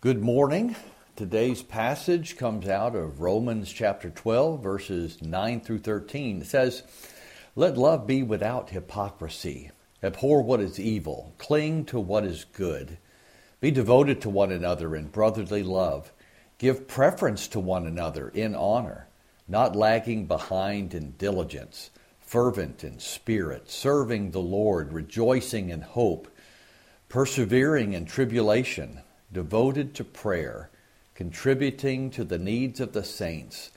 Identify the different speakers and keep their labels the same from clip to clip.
Speaker 1: Good morning. Today's passage comes out of Romans chapter 12, verses 9 through 13. It says, Let love be without hypocrisy. Abhor what is evil. Cling to what is good. Be devoted to one another in brotherly love. Give preference to one another in honor, not lagging behind in diligence, fervent in spirit, serving the Lord, rejoicing in hope, persevering in tribulation devoted to prayer, contributing to the needs of the saints,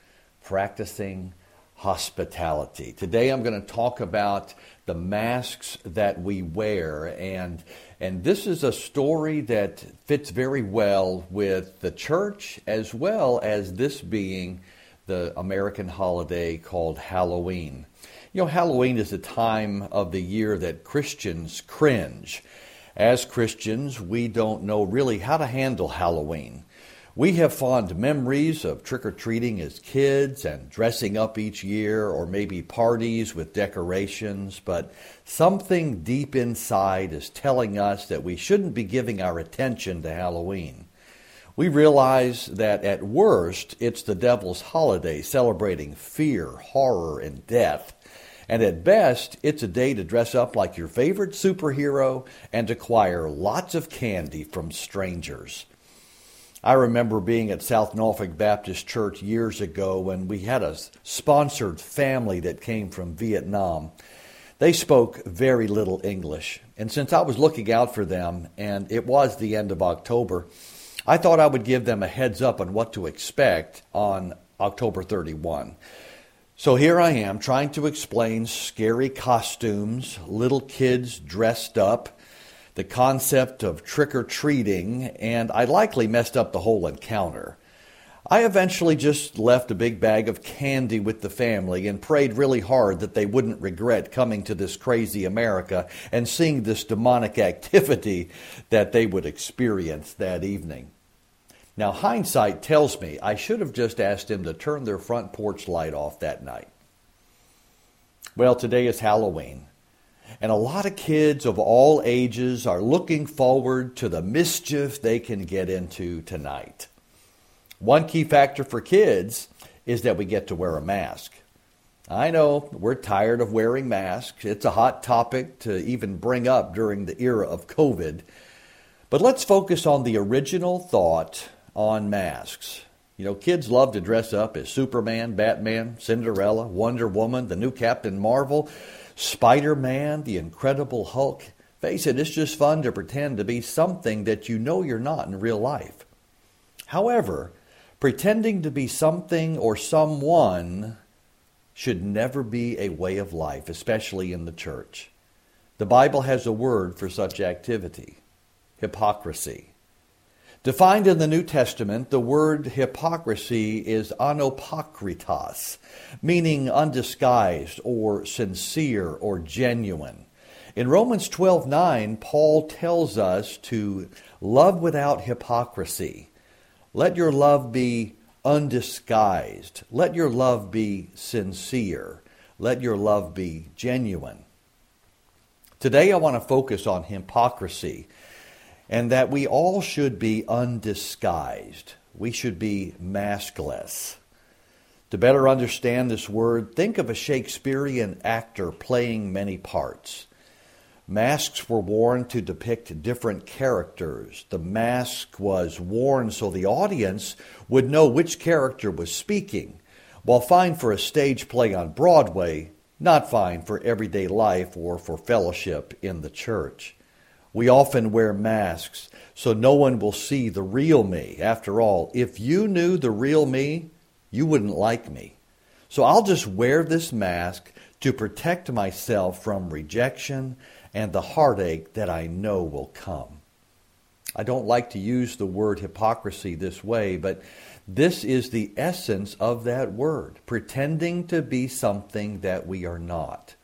Speaker 1: practicing hospitality. Today I'm going to talk about the masks that we wear and and this is a story that fits very well with the church as well as this being the American holiday called Halloween. You know, Halloween is a time of the year that Christians cringe as Christians, we don't know really how to handle Halloween. We have fond memories of trick or treating as kids and dressing up each year, or maybe parties with decorations, but something deep inside is telling us that we shouldn't be giving our attention to Halloween. We realize that at worst, it's the devil's holiday celebrating fear, horror, and death. And at best, it's a day to dress up like your favorite superhero and acquire lots of candy from strangers. I remember being at South Norfolk Baptist Church years ago when we had a sponsored family that came from Vietnam. They spoke very little English, and since I was looking out for them and it was the end of October, I thought I would give them a heads up on what to expect on October 31. So here I am trying to explain scary costumes, little kids dressed up, the concept of trick or treating, and I likely messed up the whole encounter. I eventually just left a big bag of candy with the family and prayed really hard that they wouldn't regret coming to this crazy America and seeing this demonic activity that they would experience that evening. Now, hindsight tells me I should have just asked them to turn their front porch light off that night. Well, today is Halloween, and a lot of kids of all ages are looking forward to the mischief they can get into tonight. One key factor for kids is that we get to wear a mask. I know we're tired of wearing masks. It's a hot topic to even bring up during the era of COVID. But let's focus on the original thought on masks. You know, kids love to dress up as Superman, Batman, Cinderella, Wonder Woman, the new Captain Marvel, Spider Man, the Incredible Hulk. Face it, it's just fun to pretend to be something that you know you're not in real life. However, pretending to be something or someone should never be a way of life, especially in the church. The Bible has a word for such activity hypocrisy. Defined in the New Testament, the word hypocrisy is anopokritos, meaning undisguised or sincere or genuine. In Romans 12:9, Paul tells us to love without hypocrisy. Let your love be undisguised. Let your love be sincere. Let your love be genuine. Today I want to focus on hypocrisy and that we all should be undisguised. We should be maskless. To better understand this word, think of a Shakespearean actor playing many parts. Masks were worn to depict different characters. The mask was worn so the audience would know which character was speaking. While fine for a stage play on Broadway, not fine for everyday life or for fellowship in the church. We often wear masks so no one will see the real me. After all, if you knew the real me, you wouldn't like me. So I'll just wear this mask to protect myself from rejection and the heartache that I know will come. I don't like to use the word hypocrisy this way, but this is the essence of that word pretending to be something that we are not.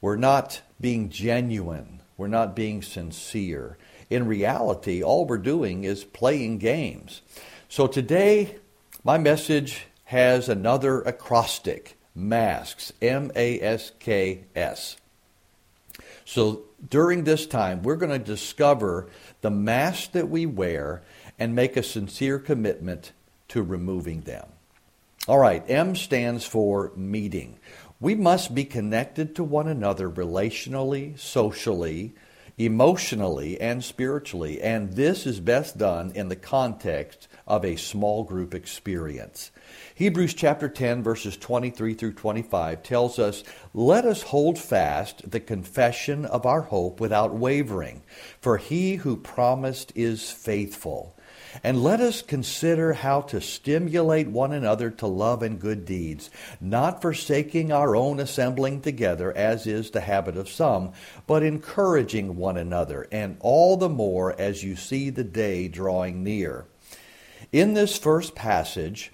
Speaker 1: We're not being genuine we're not being sincere. In reality, all we're doing is playing games. So today, my message has another acrostic masks, M A S K S. So during this time, we're going to discover the mask that we wear and make a sincere commitment to removing them. All right, M stands for meeting. We must be connected to one another relationally, socially, emotionally, and spiritually, and this is best done in the context of a small group experience. Hebrews chapter 10, verses 23 through 25 tells us, Let us hold fast the confession of our hope without wavering, for he who promised is faithful. And let us consider how to stimulate one another to love and good deeds, not forsaking our own assembling together, as is the habit of some, but encouraging one another, and all the more as you see the day drawing near. In this first passage,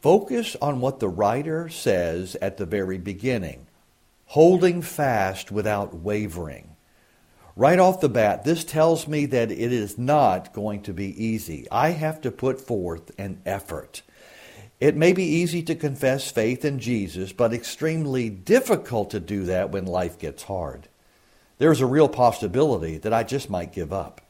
Speaker 1: focus on what the writer says at the very beginning holding fast without wavering. Right off the bat, this tells me that it is not going to be easy. I have to put forth an effort. It may be easy to confess faith in Jesus, but extremely difficult to do that when life gets hard. There's a real possibility that I just might give up.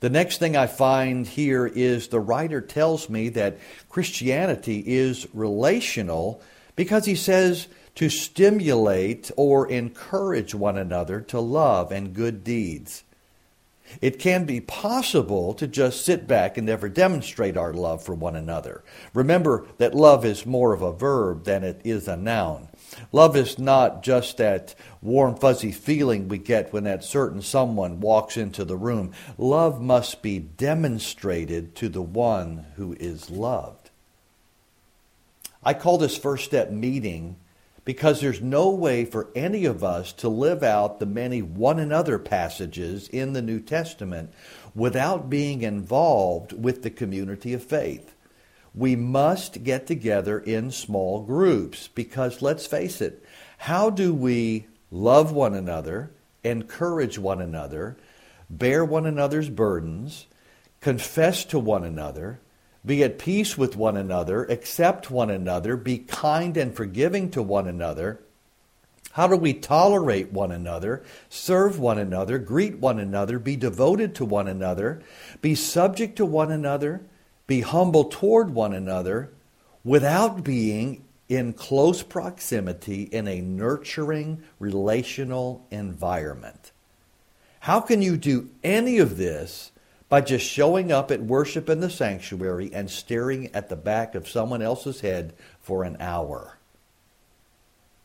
Speaker 1: The next thing I find here is the writer tells me that Christianity is relational because he says to stimulate or encourage one another to love and good deeds. It can be possible to just sit back and never demonstrate our love for one another. Remember that love is more of a verb than it is a noun. Love is not just that warm, fuzzy feeling we get when that certain someone walks into the room. Love must be demonstrated to the one who is loved. I call this first step meeting because there's no way for any of us to live out the many one another passages in the New Testament without being involved with the community of faith. We must get together in small groups because let's face it, how do we love one another, encourage one another, bear one another's burdens, confess to one another, be at peace with one another, accept one another, be kind and forgiving to one another. How do we tolerate one another, serve one another, greet one another, be devoted to one another, be subject to one another, be humble toward one another without being in close proximity in a nurturing relational environment? How can you do any of this by just showing up at worship in the sanctuary and staring at the back of someone else's head for an hour.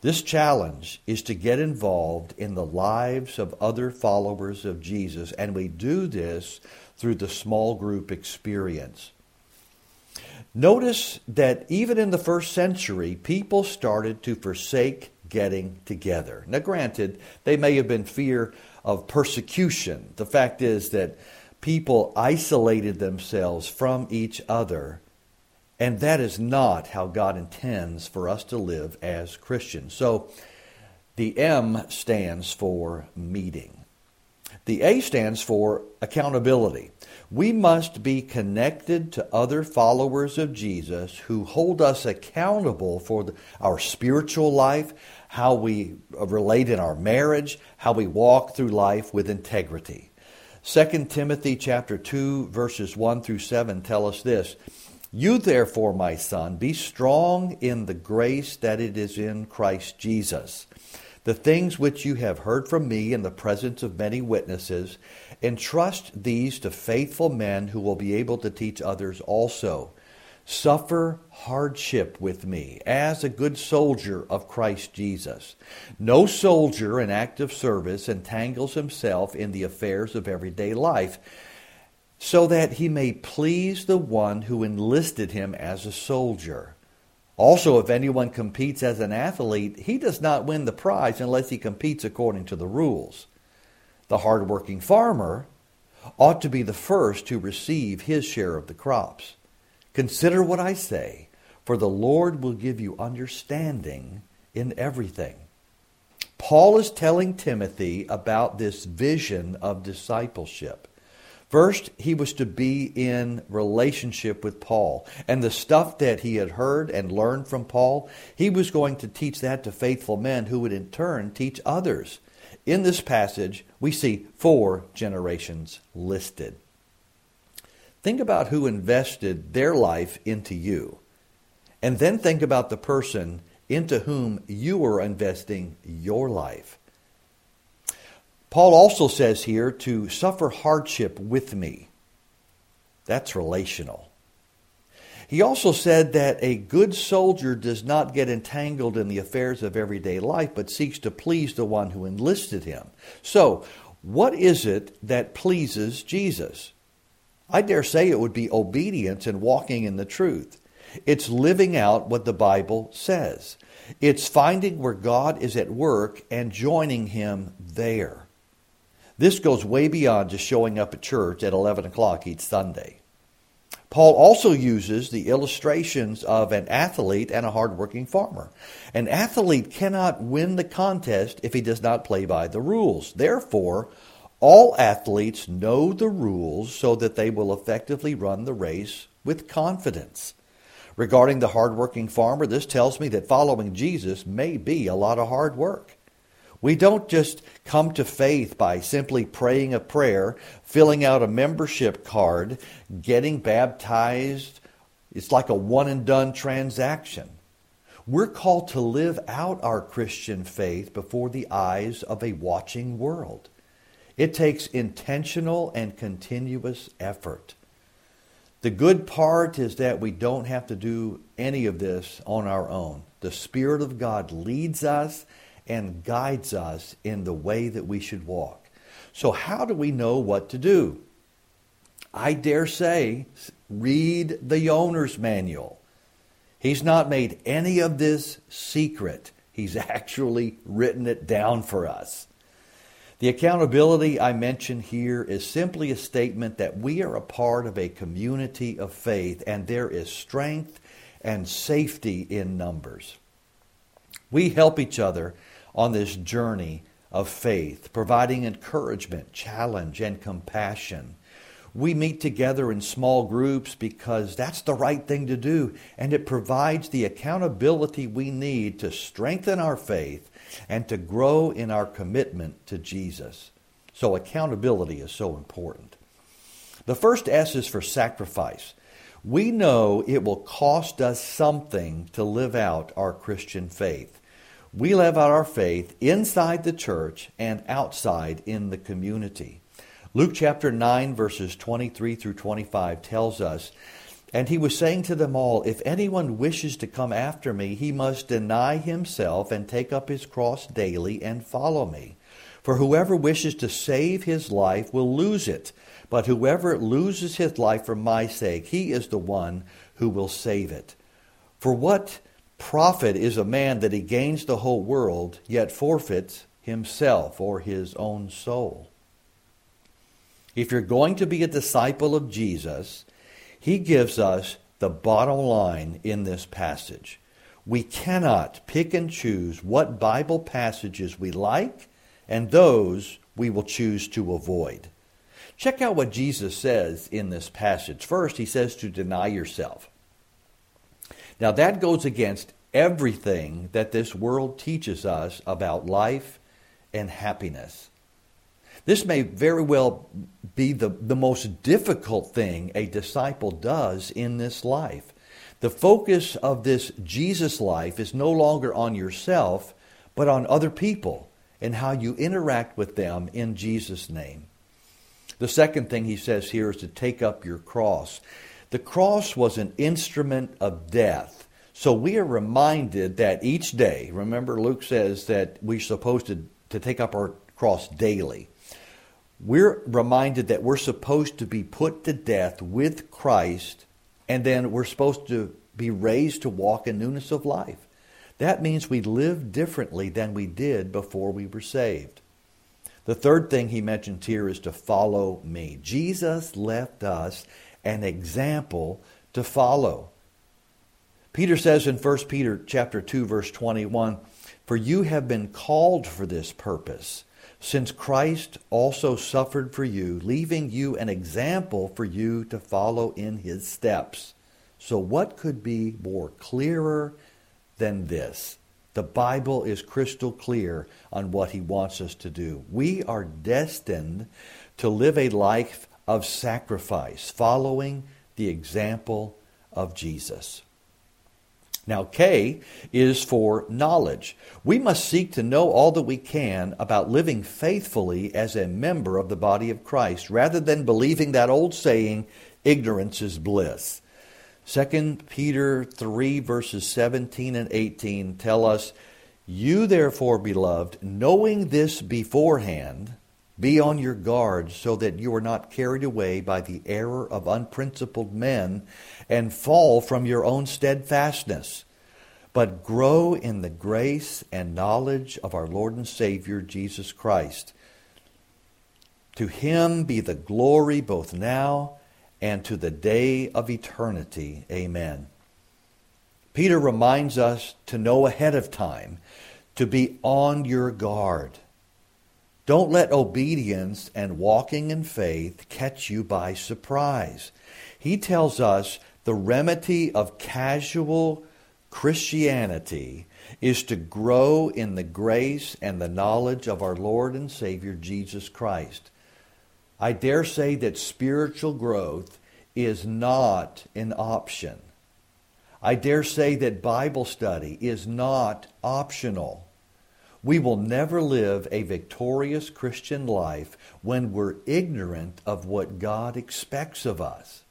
Speaker 1: This challenge is to get involved in the lives of other followers of Jesus, and we do this through the small group experience. Notice that even in the first century, people started to forsake getting together. Now, granted, they may have been fear of persecution. The fact is that people isolated themselves from each other. And that is not how God intends for us to live as Christians. So the M stands for meeting. The A stands for accountability. We must be connected to other followers of Jesus who hold us accountable for the, our spiritual life, how we relate in our marriage, how we walk through life with integrity. 2 Timothy chapter 2 verses 1 through 7 tell us this. You therefore, my son, be strong in the grace that it is in Christ Jesus. The things which you have heard from me in the presence of many witnesses, entrust these to faithful men who will be able to teach others also. Suffer hardship with me as a good soldier of Christ Jesus. No soldier in active service entangles himself in the affairs of everyday life so that he may please the one who enlisted him as a soldier. Also, if anyone competes as an athlete, he does not win the prize unless he competes according to the rules. The hard-working farmer ought to be the first to receive his share of the crops. Consider what I say, for the Lord will give you understanding in everything. Paul is telling Timothy about this vision of discipleship. First, he was to be in relationship with Paul. And the stuff that he had heard and learned from Paul, he was going to teach that to faithful men who would in turn teach others. In this passage, we see four generations listed. Think about who invested their life into you. And then think about the person into whom you are investing your life. Paul also says here to suffer hardship with me. That's relational. He also said that a good soldier does not get entangled in the affairs of everyday life, but seeks to please the one who enlisted him. So, what is it that pleases Jesus? I dare say it would be obedience and walking in the truth. It's living out what the Bible says. It's finding where God is at work and joining Him there. This goes way beyond just showing up at church at 11 o'clock each Sunday. Paul also uses the illustrations of an athlete and a hardworking farmer. An athlete cannot win the contest if he does not play by the rules. Therefore, all athletes know the rules so that they will effectively run the race with confidence. Regarding the hardworking farmer, this tells me that following Jesus may be a lot of hard work. We don't just come to faith by simply praying a prayer, filling out a membership card, getting baptized. It's like a one and done transaction. We're called to live out our Christian faith before the eyes of a watching world. It takes intentional and continuous effort. The good part is that we don't have to do any of this on our own. The Spirit of God leads us and guides us in the way that we should walk. So, how do we know what to do? I dare say, read the owner's manual. He's not made any of this secret, he's actually written it down for us. The accountability I mention here is simply a statement that we are a part of a community of faith and there is strength and safety in numbers. We help each other on this journey of faith, providing encouragement, challenge, and compassion. We meet together in small groups because that's the right thing to do, and it provides the accountability we need to strengthen our faith and to grow in our commitment to Jesus. So, accountability is so important. The first S is for sacrifice. We know it will cost us something to live out our Christian faith. We live out our faith inside the church and outside in the community. Luke chapter 9, verses 23 through 25 tells us, And he was saying to them all, If anyone wishes to come after me, he must deny himself and take up his cross daily and follow me. For whoever wishes to save his life will lose it, but whoever loses his life for my sake, he is the one who will save it. For what Profit is a man that he gains the whole world, yet forfeits himself or his own soul. If you're going to be a disciple of Jesus, he gives us the bottom line in this passage. We cannot pick and choose what Bible passages we like and those we will choose to avoid. Check out what Jesus says in this passage. First, he says to deny yourself. Now, that goes against everything that this world teaches us about life and happiness. This may very well be the, the most difficult thing a disciple does in this life. The focus of this Jesus life is no longer on yourself, but on other people and how you interact with them in Jesus' name. The second thing he says here is to take up your cross. The cross was an instrument of death. So we are reminded that each day, remember Luke says that we're supposed to, to take up our cross daily. We're reminded that we're supposed to be put to death with Christ, and then we're supposed to be raised to walk in newness of life. That means we live differently than we did before we were saved. The third thing he mentions here is to follow me. Jesus left us an example to follow. Peter says in 1 Peter chapter 2 verse 21, "For you have been called for this purpose, since Christ also suffered for you, leaving you an example for you to follow in his steps." So what could be more clearer than this? The Bible is crystal clear on what he wants us to do. We are destined to live a life of sacrifice, following the example of Jesus. Now, K is for knowledge. We must seek to know all that we can about living faithfully as a member of the body of Christ, rather than believing that old saying, ignorance is bliss. 2 Peter 3, verses 17 and 18 tell us, You therefore, beloved, knowing this beforehand, be on your guard so that you are not carried away by the error of unprincipled men and fall from your own steadfastness, but grow in the grace and knowledge of our Lord and Savior Jesus Christ. To him be the glory both now and to the day of eternity. Amen. Peter reminds us to know ahead of time, to be on your guard. Don't let obedience and walking in faith catch you by surprise. He tells us the remedy of casual Christianity is to grow in the grace and the knowledge of our Lord and Savior Jesus Christ. I dare say that spiritual growth is not an option. I dare say that Bible study is not optional. We will never live a victorious Christian life when we're ignorant of what God expects of us.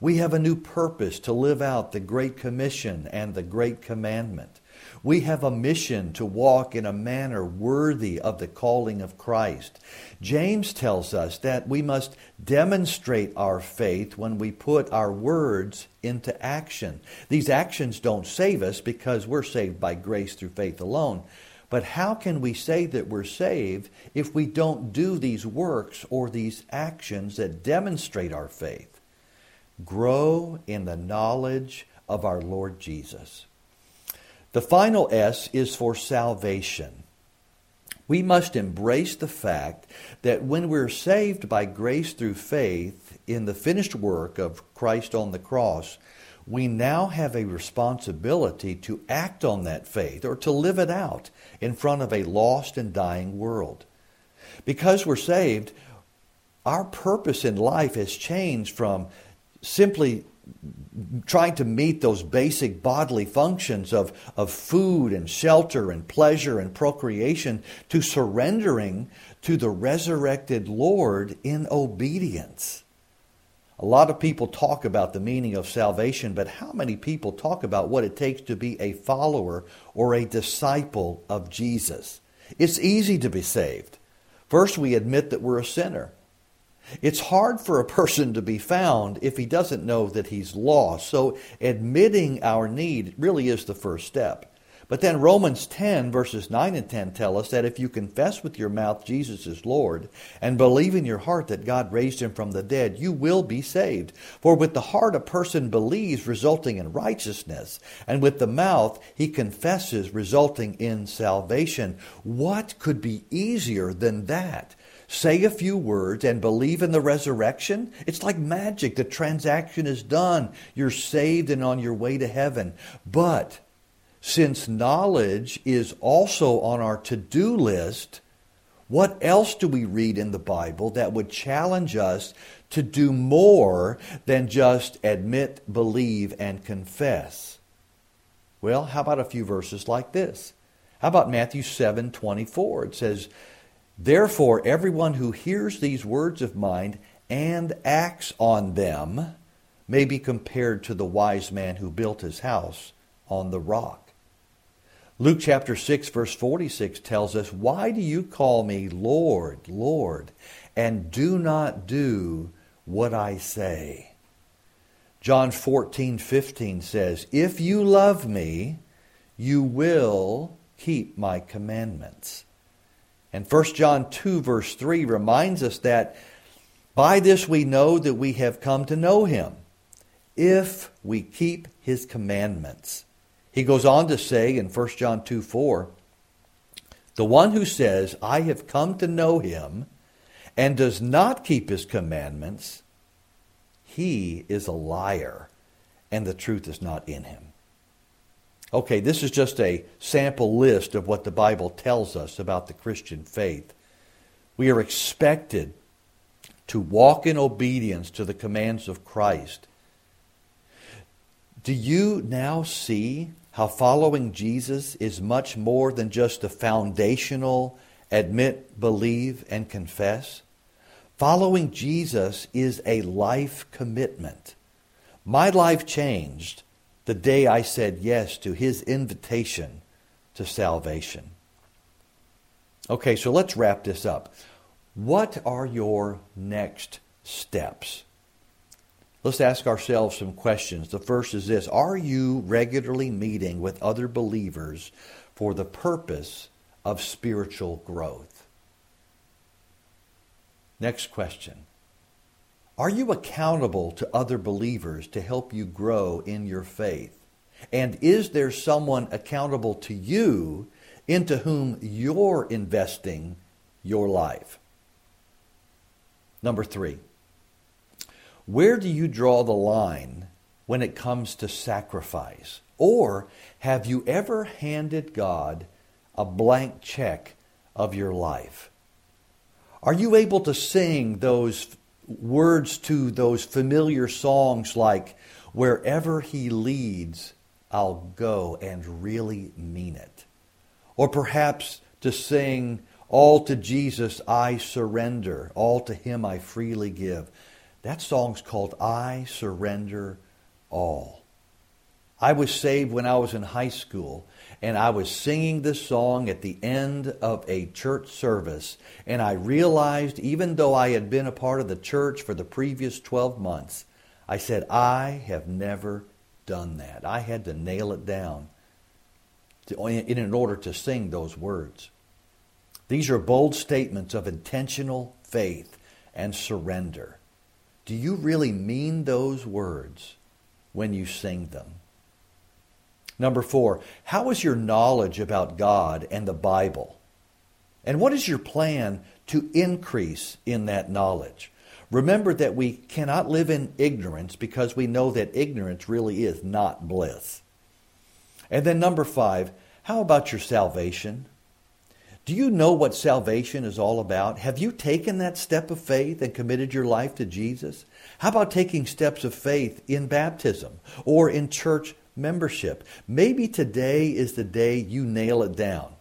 Speaker 1: We have a new purpose to live out the Great Commission and the Great Commandment. We have a mission to walk in a manner worthy of the calling of Christ. James tells us that we must demonstrate our faith when we put our words into action. These actions don't save us because we're saved by grace through faith alone. But how can we say that we're saved if we don't do these works or these actions that demonstrate our faith? Grow in the knowledge of our Lord Jesus. The final S is for salvation. We must embrace the fact that when we're saved by grace through faith in the finished work of Christ on the cross, we now have a responsibility to act on that faith or to live it out in front of a lost and dying world. Because we're saved, our purpose in life has changed from simply trying to meet those basic bodily functions of, of food and shelter and pleasure and procreation to surrendering to the resurrected Lord in obedience. A lot of people talk about the meaning of salvation, but how many people talk about what it takes to be a follower or a disciple of Jesus? It's easy to be saved. First, we admit that we're a sinner. It's hard for a person to be found if he doesn't know that he's lost. So admitting our need really is the first step. But then Romans 10, verses 9 and 10 tell us that if you confess with your mouth Jesus is Lord and believe in your heart that God raised him from the dead, you will be saved. For with the heart a person believes, resulting in righteousness, and with the mouth he confesses, resulting in salvation. What could be easier than that? say a few words and believe in the resurrection, it's like magic. The transaction is done. You're saved and on your way to heaven. But since knowledge is also on our to do list, what else do we read in the Bible that would challenge us to do more than just admit, believe, and confess? Well, how about a few verses like this? How about Matthew 7 24? It says, Therefore, everyone who hears these words of mine and acts on them may be compared to the wise man who built his house on the rock. Luke chapter 6, verse 46 tells us, Why do you call me Lord, Lord, and do not do what I say? John 14, 15 says, If you love me, you will keep my commandments. And 1 John 2, verse 3 reminds us that by this we know that we have come to know him, if we keep his commandments. He goes on to say in 1 John 2, 4, the one who says, I have come to know him, and does not keep his commandments, he is a liar, and the truth is not in him. Okay, this is just a sample list of what the Bible tells us about the Christian faith. We are expected to walk in obedience to the commands of Christ. Do you now see how following Jesus is much more than just a foundational admit, believe, and confess? Following Jesus is a life commitment. My life changed the day I said yes to his invitation to salvation. Okay, so let's wrap this up. What are your next steps? Let's ask ourselves some questions. The first is this Are you regularly meeting with other believers for the purpose of spiritual growth? Next question Are you accountable to other believers to help you grow in your faith? And is there someone accountable to you into whom you're investing your life? Number three, where do you draw the line when it comes to sacrifice? Or have you ever handed God a blank check of your life? Are you able to sing those words to those familiar songs like, Wherever He leads, I'll go and really mean it? Or perhaps to sing, All to Jesus I surrender, all to Him I freely give. That song's called I Surrender All. I was saved when I was in high school, and I was singing this song at the end of a church service, and I realized, even though I had been a part of the church for the previous 12 months, I said, I have never done that. I had to nail it down in order to sing those words. These are bold statements of intentional faith and surrender. Do you really mean those words when you sing them? Number four, how is your knowledge about God and the Bible? And what is your plan to increase in that knowledge? Remember that we cannot live in ignorance because we know that ignorance really is not bliss. And then number five, how about your salvation? Do you know what salvation is all about? Have you taken that step of faith and committed your life to Jesus? How about taking steps of faith in baptism or in church membership? Maybe today is the day you nail it down.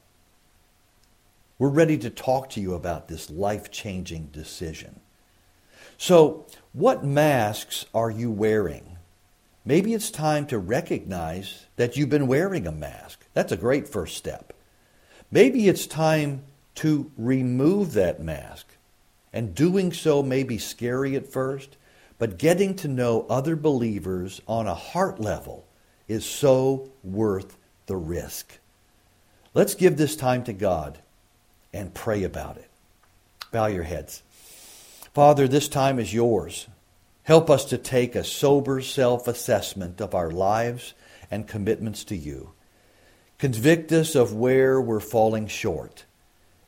Speaker 1: We're ready to talk to you about this life changing decision. So, what masks are you wearing? Maybe it's time to recognize that you've been wearing a mask. That's a great first step. Maybe it's time to remove that mask. And doing so may be scary at first, but getting to know other believers on a heart level is so worth the risk. Let's give this time to God and pray about it. Bow your heads. Father, this time is yours. Help us to take a sober self assessment of our lives and commitments to you. Convict us of where we're falling short.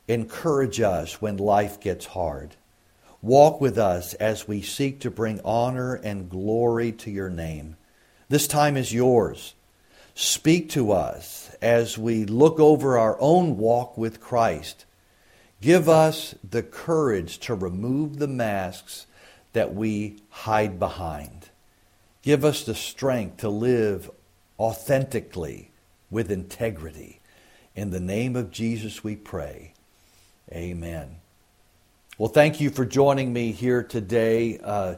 Speaker 1: Encourage us when life gets hard. Walk with us as we seek to bring honor and glory to your name. This time is yours. Speak to us as we look over our own walk with Christ. Give us the courage to remove the masks that we hide behind. Give us the strength to live authentically with integrity. In the name of Jesus we pray. Amen. Well, thank you for joining me here today. Uh,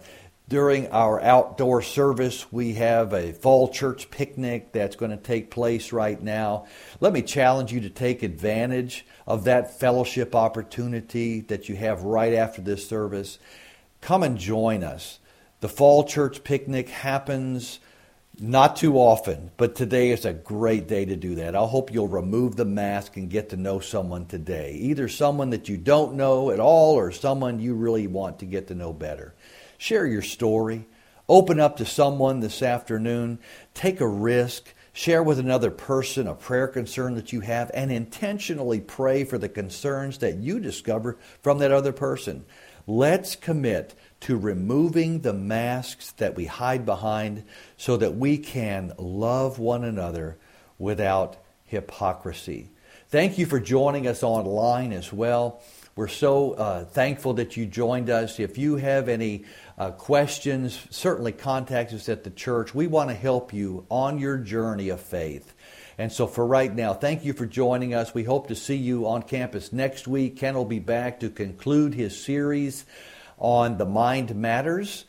Speaker 1: during our outdoor service, we have a fall church picnic that's going to take place right now. Let me challenge you to take advantage of that fellowship opportunity that you have right after this service. Come and join us. The fall church picnic happens not too often, but today is a great day to do that. I hope you'll remove the mask and get to know someone today. Either someone that you don't know at all or someone you really want to get to know better. Share your story. Open up to someone this afternoon. Take a risk. Share with another person a prayer concern that you have and intentionally pray for the concerns that you discover from that other person. Let's commit to removing the masks that we hide behind so that we can love one another without hypocrisy. Thank you for joining us online as well. We're so uh, thankful that you joined us. If you have any uh, questions, certainly contact us at the church. We want to help you on your journey of faith. And so for right now, thank you for joining us. We hope to see you on campus next week. Ken will be back to conclude his series on the mind matters.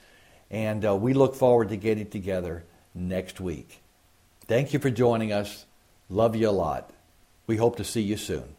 Speaker 1: And uh, we look forward to getting together next week. Thank you for joining us. Love you a lot. We hope to see you soon.